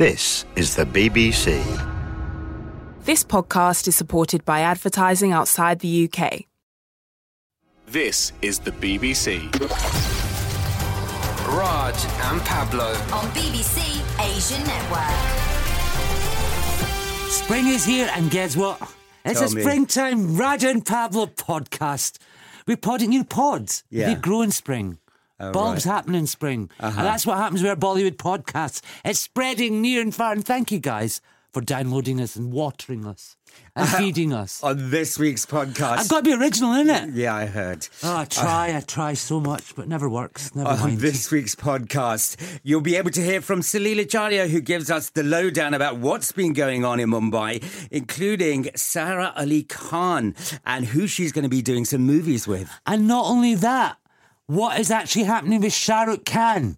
This is the BBC. This podcast is supported by advertising outside the UK. This is the BBC. Raj and Pablo. on BBC Asian Network. Spring is here, and guess what? It's Tell a me. springtime Raj and Pablo podcast. We're podding new pods. Yeah. They grow in spring. Oh, Bulbs right. happen in spring. Uh-huh. And that's what happens with our Bollywood podcasts. It's spreading near and far. And thank you guys for downloading us and watering us and feeding us. On this week's podcast. I've got to be original, innit? yeah, I heard. Oh, I try, I try so much, but it never works. Never On mind. this week's podcast, you'll be able to hear from Salil Acharya, who gives us the lowdown about what's been going on in Mumbai, including Sarah Ali Khan and who she's going to be doing some movies with. And not only that, what is actually happening with Shah Rukh Khan?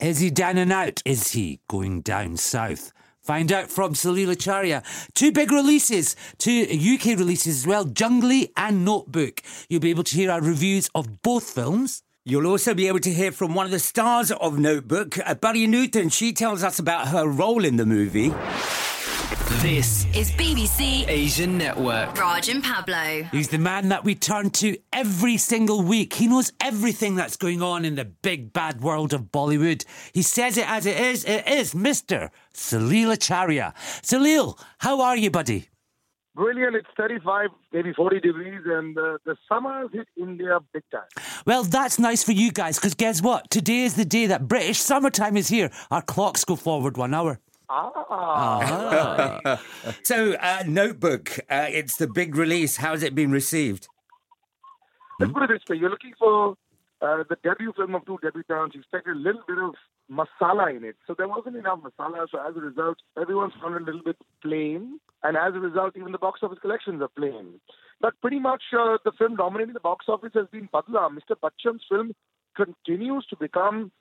Is he down and out? Is he going down south? Find out from Salil Acharya. Two big releases, two UK releases as well, Jungly and Notebook. You'll be able to hear our reviews of both films. You'll also be able to hear from one of the stars of Notebook, uh, Pranutan. She tells us about her role in the movie. This Is BBC Asian Network. Raj and Pablo. He's the man that we turn to every single week. He knows everything that's going on in the big bad world of Bollywood. He says it as it is. It is Mr. Salil Acharya. Salil, how are you, buddy? Brilliant. It's 35, maybe 40 degrees, and uh, the summers hit India big time. Well, that's nice for you guys, because guess what? Today is the day that British summertime is here. Our clocks go forward one hour. Ah. So, uh, Notebook, uh, it's the big release. How's it been received? Let's put it this way. You're looking for uh, the debut film of two debutants. You expected a little bit of masala in it. So there wasn't enough masala. So as a result, everyone's found it a little bit plain. And as a result, even the box office collections are plain. But pretty much uh, the film dominating the box office has been Badla. Mr. Bachchan's film continues to become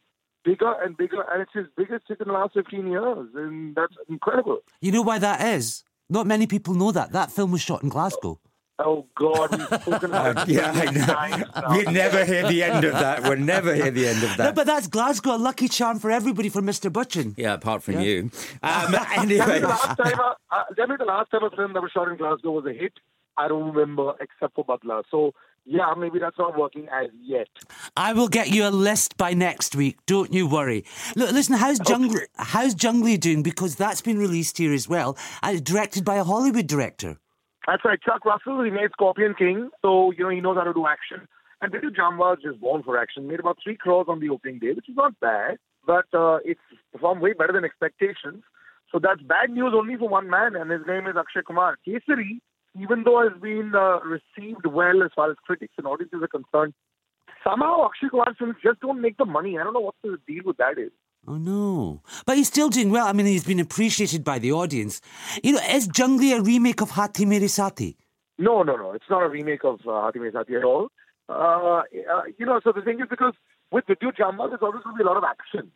bigger and bigger, and it's his biggest hit in the last 15 years. And that's incredible. You know why that is? Not many people know that. That film was shot in Glasgow. Oh, God, we've spoken about it Yeah, I know. We never hear the end of that. We'll never hear the end of that. No, that. but that's Glasgow, a lucky charm for everybody for Mr. Bachchan. Yeah, apart from Yeah. you. Um, Tell me anyway, the last time, uh, uh, the last time a film that was shot in Glasgow was a hit. I don't remember except for Badla. So yeah, maybe that's not working as yet. I will get you a list by next week. Don't you worry. Look, listen, how's Jungly, how's Jungly doing? Because that's been released here as well, and it's directed by a Hollywood director. That's right. Chuck Russell, he made Scorpion King, so you know he knows how to do action. And Vidyut Jamwal is just born for action. Made about three crores on the opening day, which is not bad, but uh, it's performed way better than expectations. So that's bad news only for one man, and his name is Akshay Kumar. Kesari, even though it has been uh, received well as far as critics and audiences are concerned, somehow Akshay Kumar films just don't make the money. I don't know what the deal with that is. Oh no. But he's still doing well. I mean, he's been appreciated by the audience. You know, is Jungly a remake of Haathi Mere Saathi? No, no, no. It's not a remake of uh, Hati Mein Saathi at all. Uh, uh, you know, so the thing is because with Vidyut Jamwal, there's always going to be a lot of action.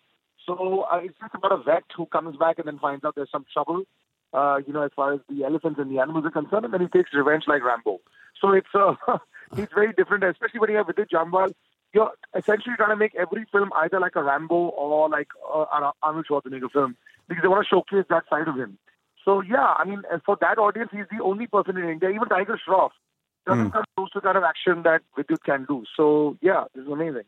So uh, it's just about a vet who comes back and then finds out there's some trouble, uh, you know, as far as the elephants and the animals are concerned, and then he takes revenge like Rambo. So it's uh, it's very different, especially when you have Vidyut Jamwal. You're essentially trying to make every film either like a Rambo or like uh, an Arnold Schwarzenegger film because they want to showcase that side of him. So yeah, I mean, for that audience, he's the only person in India. Even Tiger Shroff doesn't come close to the kind of action that Vidyut can do. So yeah, this is amazing.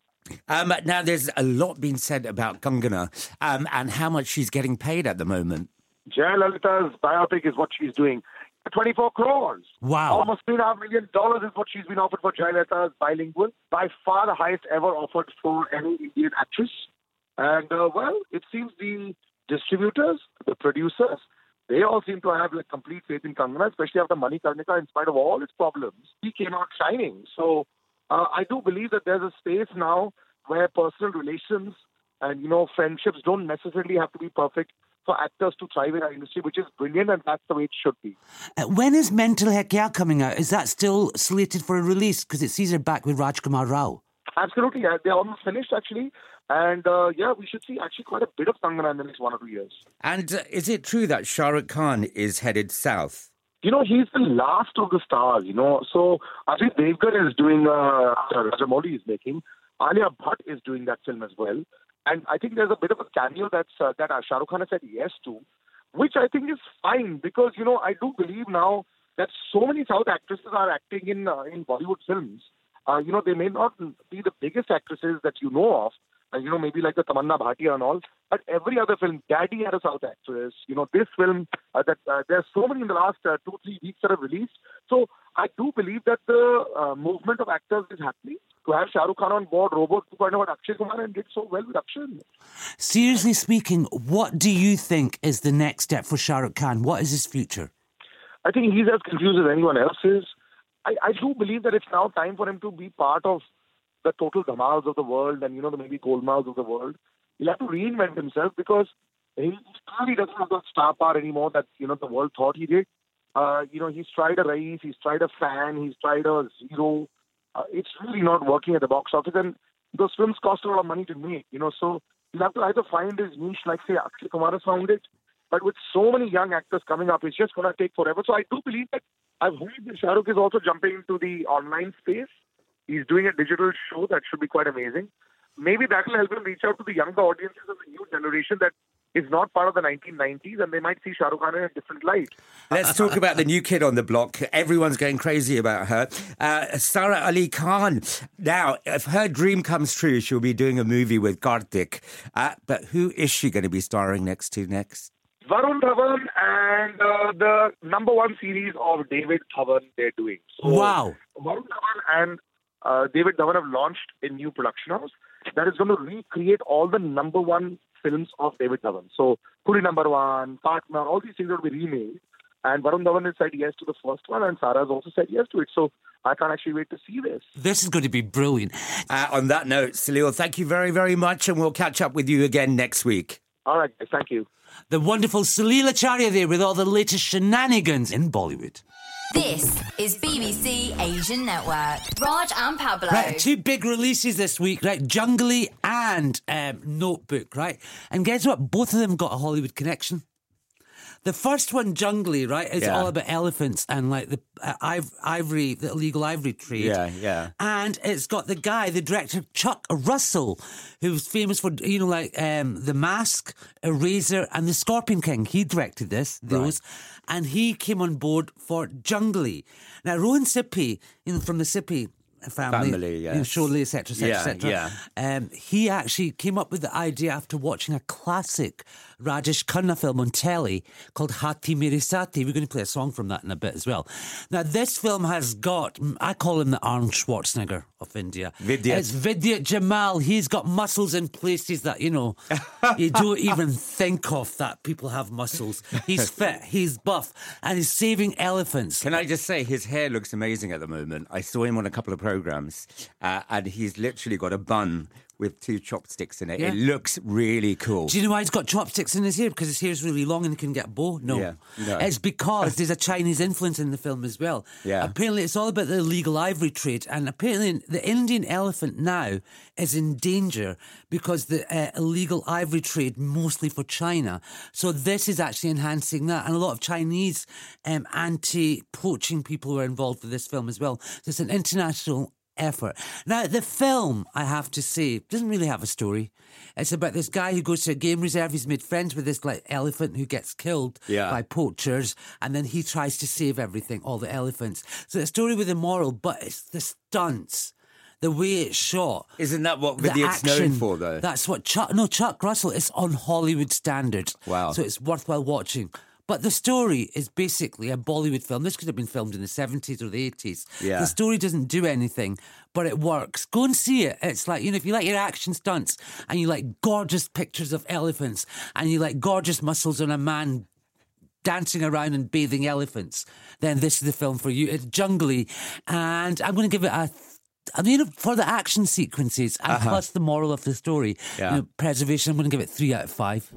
um, now there's a lot being said about Kangana um, and how much she's getting paid at the moment. Jayalalitha's biopic is what she's doing. 24 crores. Wow. Almost $3.5 million is what she's been offered for Jayalalitha's bilingual. By far the highest ever offered for any Indian actress. And, uh, well, it seems the distributors, the producers, they all seem to have like complete faith in Kangana, especially after Mani Karnika, in spite of all its problems. He came out shining. So uh, I do believe that there's a space now where personal relations and, you know, friendships don't necessarily have to be perfect for actors to thrive in our industry, which is brilliant, and that's the way it should be. Uh, when is Mental Hai Kya coming out? Is that still slated for a release? Because it sees her back with Rajkumar Rao. Absolutely, yeah, they're almost finished actually, and uh, yeah, we should see actually quite a bit of Kangana in the next one or two years. And uh, is it true that Shah Rukh Khan is headed south? You know, he's the last of the stars. You know, so Ajay Devgan is doing uh, Rajamouli is making. Alia Bhatt is doing that film as well. And I think there's a bit of a cameo that's uh, that uh, Shah Rukh Khan has said yes to, which I think is fine because you know I do believe now that so many South actresses are acting in uh, in Bollywood films. Uh, you know they may not be the biggest actresses that you know of, you know maybe like the Tamanna Bhatia and all, but every other film, Daddy had a South actress. You know this film uh, that uh, there's so many in the last uh, two three weeks that have released. So I do believe that the uh, movement of actors is happening. To have Shah Rukh Khan on board, Robot 2.0 had Akshay Kumar and did so well with Akshay. Seriously speaking, what do you think is the next step for Shah Rukh Khan? What is his future? I think he's as confused as anyone else is. I, I do believe that it's now time for him to be part of the total Dhamals of the world and, you know, the maybe Golmals of the world. He'll have to reinvent himself because he clearly doesn't have the star power anymore that, you know, the world thought he did. Uh, you know, he's tried a Race, he's tried a Fan, he's tried a Zero. Uh, it's really not working at the box office. And those films cost a lot of money to make, you know, so he'll have to either find his niche like, say, Akshay Kumar has found it, but with so many young actors coming up, it's just going to take forever. So I do believe that I've heard that Shah Rukh is also jumping into the online space. He's doing a digital show that should be quite amazing. Maybe that will help him reach out to the younger audiences of the new generation that is not part of the 1990s, and they might see Shah Rukh Khan in a different light. Let's talk about the new kid on the block. Everyone's going crazy about her. Uh, Sarah Ali Khan. Now, if her dream comes true, she'll be doing a movie with Karthik. Uh, but who is she going to be starring next to next? Varun Dhawan and uh, the number one series of David Dhawan they're doing. So Wow. Varun Dhawan and uh, David Dhawan have launched a new production house that is going to recreate all the number one films of David Dhawan. So Coolie Number One, Partner, all these things will be remade. And Varun Dhawan has said yes to the first one, and Sarah has also said yes to it. So I can't actually wait to see this. This is going to be brilliant. Uh, on that note, Salil, thank you very, very much, and we'll catch up with you again next week. All right, thank you. The wonderful Salil Acharya there with all the latest shenanigans in Bollywood. This is BBC Asian Network. Raj and Pablo. Right, two big releases this week, right? Jungly and um, Notebook, right? And guess what? Both of them got a Hollywood connection. The first one, Jungly, right, is Yeah. all about elephants and like the uh, ivory, the illegal ivory trade. Yeah, yeah. And it's got the guy, the director Chuck Russell, who's famous for you know like um, the Mask, Eraser, and the Scorpion King. He directed this, those, and he came on board for Jungly. Now Rohan Sippy, you know from the Sippy family, Family, you know, yes. Sholay, etc., etc., Yeah, etc. yeah. Um, he actually came up with the idea after watching a classic Rajesh Khanna film on telly called Haathi Mere Saathi. We're going to play a song from that in a bit as well. Now, this film has got, I call him the Arnold Schwarzenegger of India. Vidya. It's Vidyut Jamwal. He's got muscles in places that, you know, you don't even think of that people have muscles. He's fit, he's buff, and he's saving elephants. Can I just say, his hair looks amazing at the moment. I saw him on a couple of programs, uh, and he's literally got a bun with two chopsticks in it. Yeah. It looks really cool. Do you know why he's got chopsticks in his hair? Because his hair's really long and he can get a bow? No. Yeah, no. It's because there's a Chinese influence in the film as well. Yeah. Apparently, it's all about the illegal ivory trade. And apparently, the Indian elephant now is in danger because the uh, illegal ivory trade, mostly for China. So, this is actually enhancing that. And a lot of Chinese um, anti poaching people were involved with this film as well. So, it's an international effort. Now, the film, I have to say, doesn't really have a story. It's about this guy who goes to a game reserve. He's made friends with this like elephant who gets killed Yeah. by poachers, and then he tries to save everything, all the elephants. So a story with a moral, but it's the stunts. The way it's shot, Isn't that what the Vidya's known action, for, though? That's what Chuck. No, Chuck Russell. It's on Hollywood standards. Wow. So it's worthwhile watching. But the story is basically a Bollywood film. This could have been filmed in the seventies or the eighties. Yeah. The story doesn't do anything, but it works. Go and see it. It's like you know, if you like your action stunts and you like gorgeous pictures of elephants and you like gorgeous muscles on a man dancing around and bathing elephants, then this is the film for you. It's jungly, and I'm going to give it a. I mean, for the action sequences and plus the moral of the story, Uh-huh. Yeah. you know, preservation, I'm going to give it three out of five.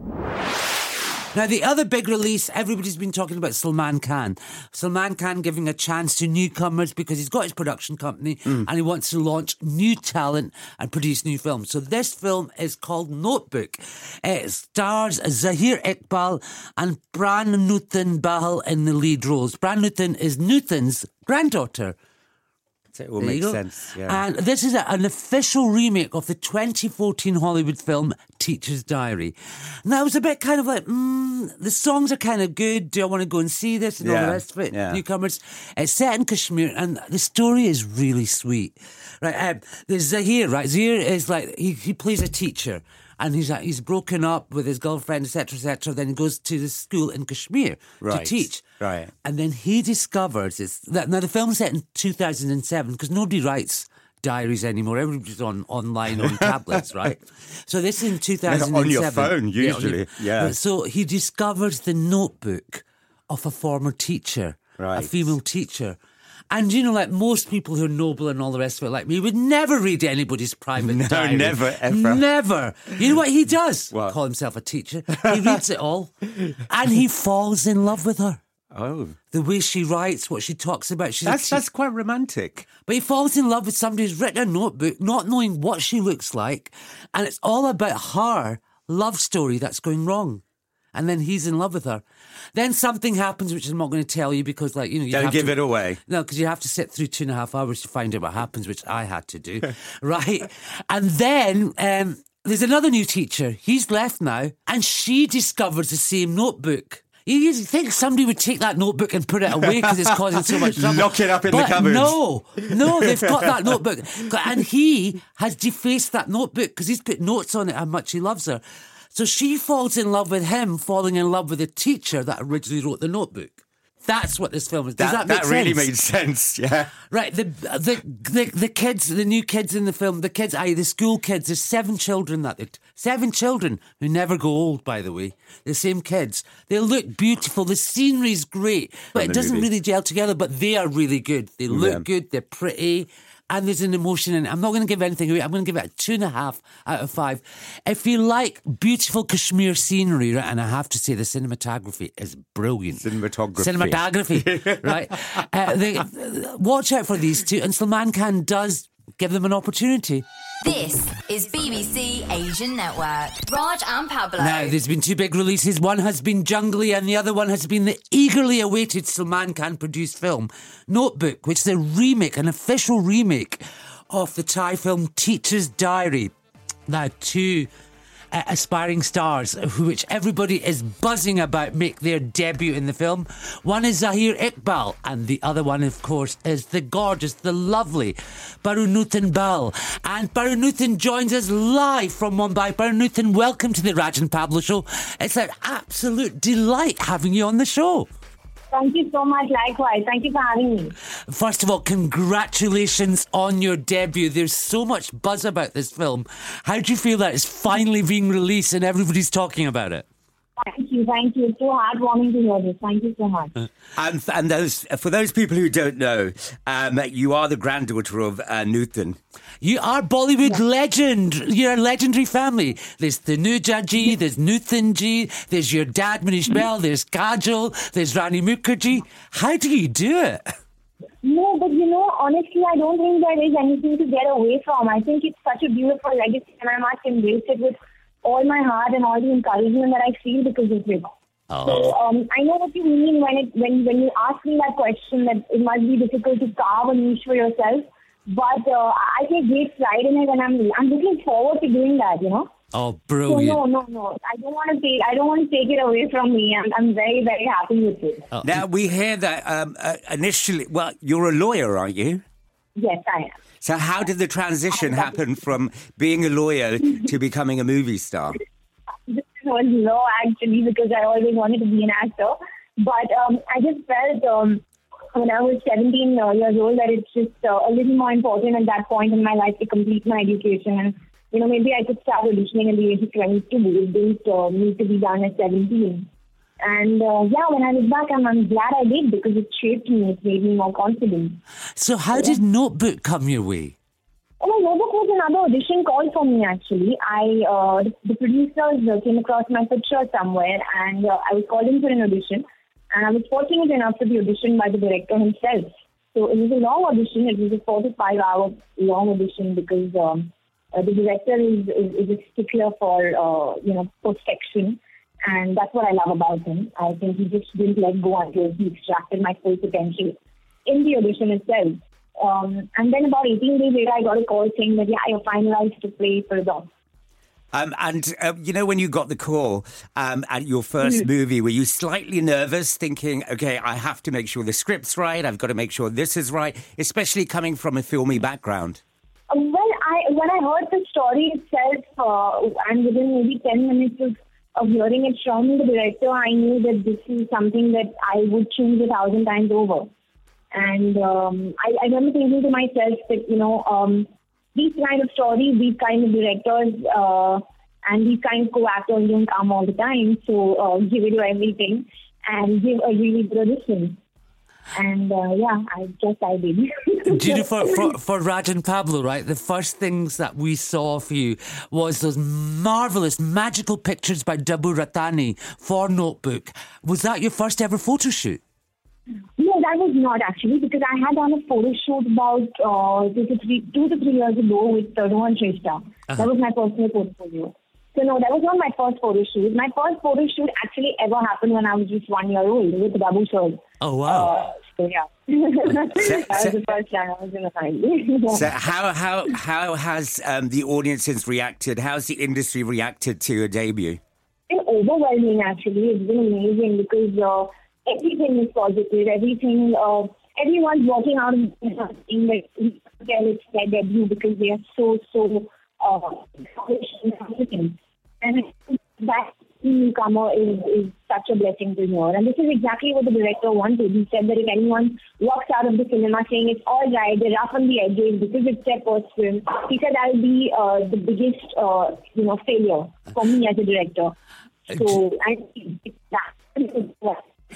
Now, the other big release, everybody's been talking about Salman Khan. Salman Khan giving a chance to newcomers because he's got his production company hmm. and he wants to launch new talent and produce new films. So, this film is called Notebook. It stars Zahir Iqbal and Pranutan Bahl in the lead roles. Pran Nutan is Nutan's granddaughter. It all There you makes go. sense. Yeah. And this is a, an official remake of the 2014 Hollywood film Teacher's Diary. Now, it was a bit kind of like, mm, the songs are kind of good. Do I want to go and see this and all Yeah, the rest of it? yeah. Newcomers. It's set in Kashmir, and the story is really sweet. Right, um, there's Zahir, right? Zahir is like, he, he plays a teacher. And he's uh, he's broken up with his girlfriend, etc., etc. Then he goes to the school in Kashmir to teach. right. And then he discovers it's that now the film's set in 2007 because nobody writes diaries anymore. Everybody's on online on tablets, right? So this is in 2007. On your phone, Yeah, usually, yeah. So he discovers the notebook of a former teacher, a female teacher. And you know, like most people who are noble and all the rest of it, like me, would never read anybody's private No, diary. never, ever. Never. You know what he does? What? Call himself a teacher. He reads it all, and he falls in love with her. oh, The way she writes, what she talks about. She's that's te- that's quite romantic. but he falls in love with somebody who's written a notebook, not knowing what she looks like, and it's all about her love story that's going wrong. And then he's in love with her. Then something happens, which I'm not going to tell you because, like, you know, you have to. Don't give to- it away. No, because you have to sit through two and a half hours to find out what happens, which I had to do, right? And then um, there's another new teacher. He's left now, and she discovers the same notebook. You think somebody would take that notebook and put it away because it's causing so much trouble. Lock it up in the cupboard. No, no, they've got that notebook. And he has defaced that notebook because he's put notes on it how much he loves her. So she falls in love with him, falling in love with the teacher that originally wrote the notebook. That's what this film is. Does that, That, make really sense? made sense. Yeah. Right, the, the the the kids, the new kids in the film, the kids, aye, the school kids. There's seven children that they, seven children who never go old. By the way, the same kids. They look beautiful. The scenery's great, but it doesn't movie. really gel together. But they are really good. They look Yeah. good. They're pretty. And there's an emotion in it. I'm not going to give anything away. I'm going to give it a two and a half out of five. If you like beautiful Kashmir scenery, right, and I have to say the cinematography is brilliant. Cinematography. Cinematography, right? Uh, they, watch out for these two, and Salman Khan does give them an opportunity. This is BBC Asian Network. Raj and Pablo. Now, there's been two big releases. One has been Jungly, and the other one has been the eagerly awaited Salman Khan produced film Notebook, which is a remake, an official remake of the Thai film Teacher's Diary. Now, two uh, aspiring stars, which everybody is buzzing about, make their debut in the film. One is Zahir Iqbal, and the other one, of course, is the gorgeous, the lovely Pranutan Bahl. And Pranutan joins us live from Mumbai. Pranutan, welcome to the Raj and Pablo show. It's an absolute delight having you on the show. Thank you so much. Likewise. Thank you for having me. First of all, congratulations on your debut. There's so much buzz about this film. How do you feel that it's finally being released and everybody's talking about it? Thank you. Thank you. It's so heartwarming to hear this. Thank you so much. And, and those for those people who don't know, um, you are the granddaughter of uh, Nutan. You are Bollywood legend. You're a legendary family. There's the Ji, there's Ji, there's your dad Mohnish Bahl, there's Kajol, there's Rani Mukherjee. How do you do it? No, but you know, honestly, I don't think there is anything to get away from. I think it's such a beautiful legacy, and I must embrace it with all my heart and all the encouragement that I feel because of it. So um, I know what you mean when it when when you ask me that question that it must be difficult to carve a niche for yourself. But uh, I take great pride in it, and I'm I'm looking forward to doing that. You know. Oh, So brilliant. no, no, no. I don't want to take I don't want to take it away from me. I'm I'm very very happy with it. Now we hear that um, uh, initially. Well, you're a lawyer, aren't you? Yes, I am. So how did the transition happen from being a lawyer to becoming a movie star? This was low actually because I always wanted to be an actor. But um, I just felt um, when I was 17 uh, years old that it's just uh, a little more important at that point in my life to complete my education. And, you know, maybe I could start auditioning at the age of 22. It didn't uh, need to be done at 17. And uh, yeah, when I look back, I'm, I'm glad I did because it shaped me. It made me more confident. So, how did Notebook come your way? Oh, my notebook was another audition call for me actually. I uh, the producers uh, came across my picture somewhere, and uh, I was called in for an audition. And I was fortunate enough to be auditioned by the director himself. So it was a long audition. It was a four to five hour long audition because um, uh, the director is, is, is a stickler for uh, you know perfection, and that's what I love about him. I think he just didn't let go until he extracted my full potential in the audition itself. Um, and then about 18 days later, I got a call saying that, yeah, you're finalized to play for the. Um, and uh, you know when you got the call um, at your 1st movie, were you slightly nervous, thinking, "Okay, I have to make sure the script's right. I've got to make sure this is right," especially coming from a filmy background. Well, I when I heard the story itself, uh, and within maybe 10 minutes of, of hearing it from the director, I knew that this is something that I would choose a thousand times over. And um, I, I remember thinking to myself that, you know, um, these kind of stories, these kind of directors, uh, and these kind of co-actors don't come all the time. So uh, give it to everything and give a really good audition. And uh, yeah, I guess I did. Do you know, for, for, for Raj and Pablo, right, the first things that we saw for you was those marvellous, magical pictures by Dabboo Ratnani for Notebook. Was that your first ever photo shoot? No, that was not actually because I had done a photo shoot about uh, two to three two to three years ago with uh, Rohan Shrestha. That was my personal portfolio. So no, that was not my first photo shoot. My first photo shoot actually ever happened when I was just one year old with Babu sir. Oh, wow. Uh, so yeah, that was the first time I was in family. So how how how has um, the audiences reacted? How's the industry reacted to your debut? been overwhelming actually. It's been amazing because uh, everything is positive. Everything, uh, everyone's walking out of the we tell it's their debut because they are so, so uh, and. And that newcomer is, is such a blessing to hear. And this is exactly what the director wanted. He said that if anyone walks out of the cinema saying it's all right, they're rough on the edges because it's their first film, he said that will be uh, the biggest, uh, you know, failure for me as a director. So I think that.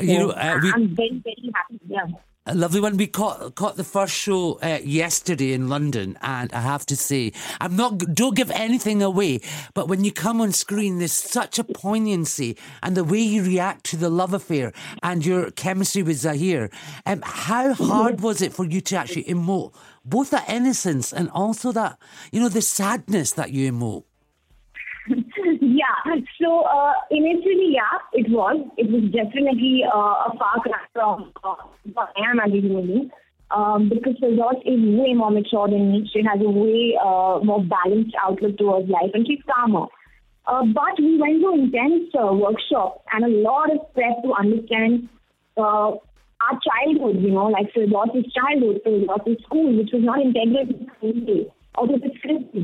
You know, uh, we- I'm very, very happy. Yeah. A lovely one. We caught caught the first show uh, yesterday in London, and I have to say, I'm not. Don't give anything away, but when you come on screen, there's such a poignancy, and the way you react to the love affair and your chemistry with Zahir. Um, how hard was it for you to actually emote both that innocence and also that you know the sadness that you emote? Yeah. So uh, initially, yeah, it was. It was definitely uh, a far cry from uh, I am as. Um, because Firdaus is way more mature than me. She has a way uh, more balanced outlook towards life, and she's calmer. Uh, but we went to intense uh, workshop and a lot of prep to understand uh, our childhood, you know, like Firdaus' childhood, Firdaus' school, which was not integral to the community or the script.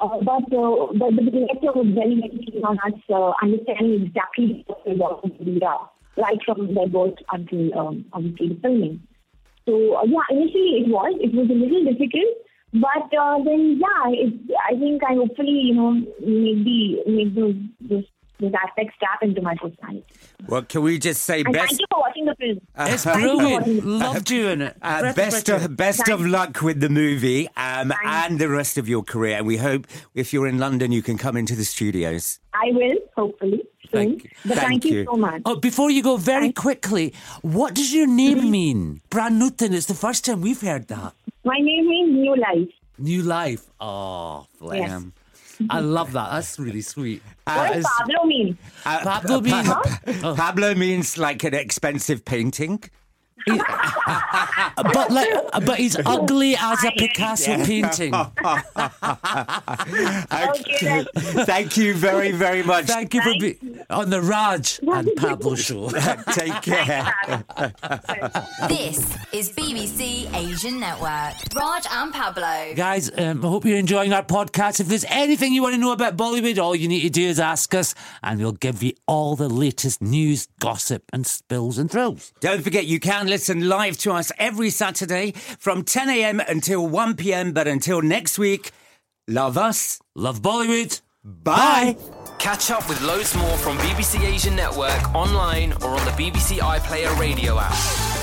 Uh, but, uh, but the director was very, very keen on us uh, understanding exactly what Firdaus would be, uh, right from their birth until um, obviously the filming. So uh, yeah, initially it was. It was a little difficult, but uh, then yeah, it, I think I hopefully you know maybe make those those, those aspects tap into my personality. Well, can we just say And best thank you for watching the film. It's brilliant. Loved doing it. uh, best of, best of luck with the movie um, and the rest of your career. And we hope if you're in London, you can come into the studios. I will hopefully soon. Thank you. But Thank thank, you. you. so much. Oh, before you go, very Thank- quickly, what does your name mean? Pranutan, it's the first time we've heard that. My name is New Life. New life. Oh, bless. Yes. I love that. That's really sweet. What does Pablo mean? uh, Pablo means. Oh. Pablo means like an expensive painting. but like, but he's ugly as a Picasso painting. Okay. Thank you very, very much. Thank you for being on the Raj and Pablo show. Take care. This is BBC Asian Network. Raj and Pablo. Guys, um, I hope you're enjoying our podcast. If there's anything you want to know about Bollywood, all you need to do is ask us, and we'll give you all the latest news, gossip, and spills and thrills. Don't forget, you can listen live to us every Saturday from 10 a.m. until 1 p.m. But until next week, love us. Love Bollywood. Bye. Catch up with loads more from BBC Asian Network online or on the BBC iPlayer radio app.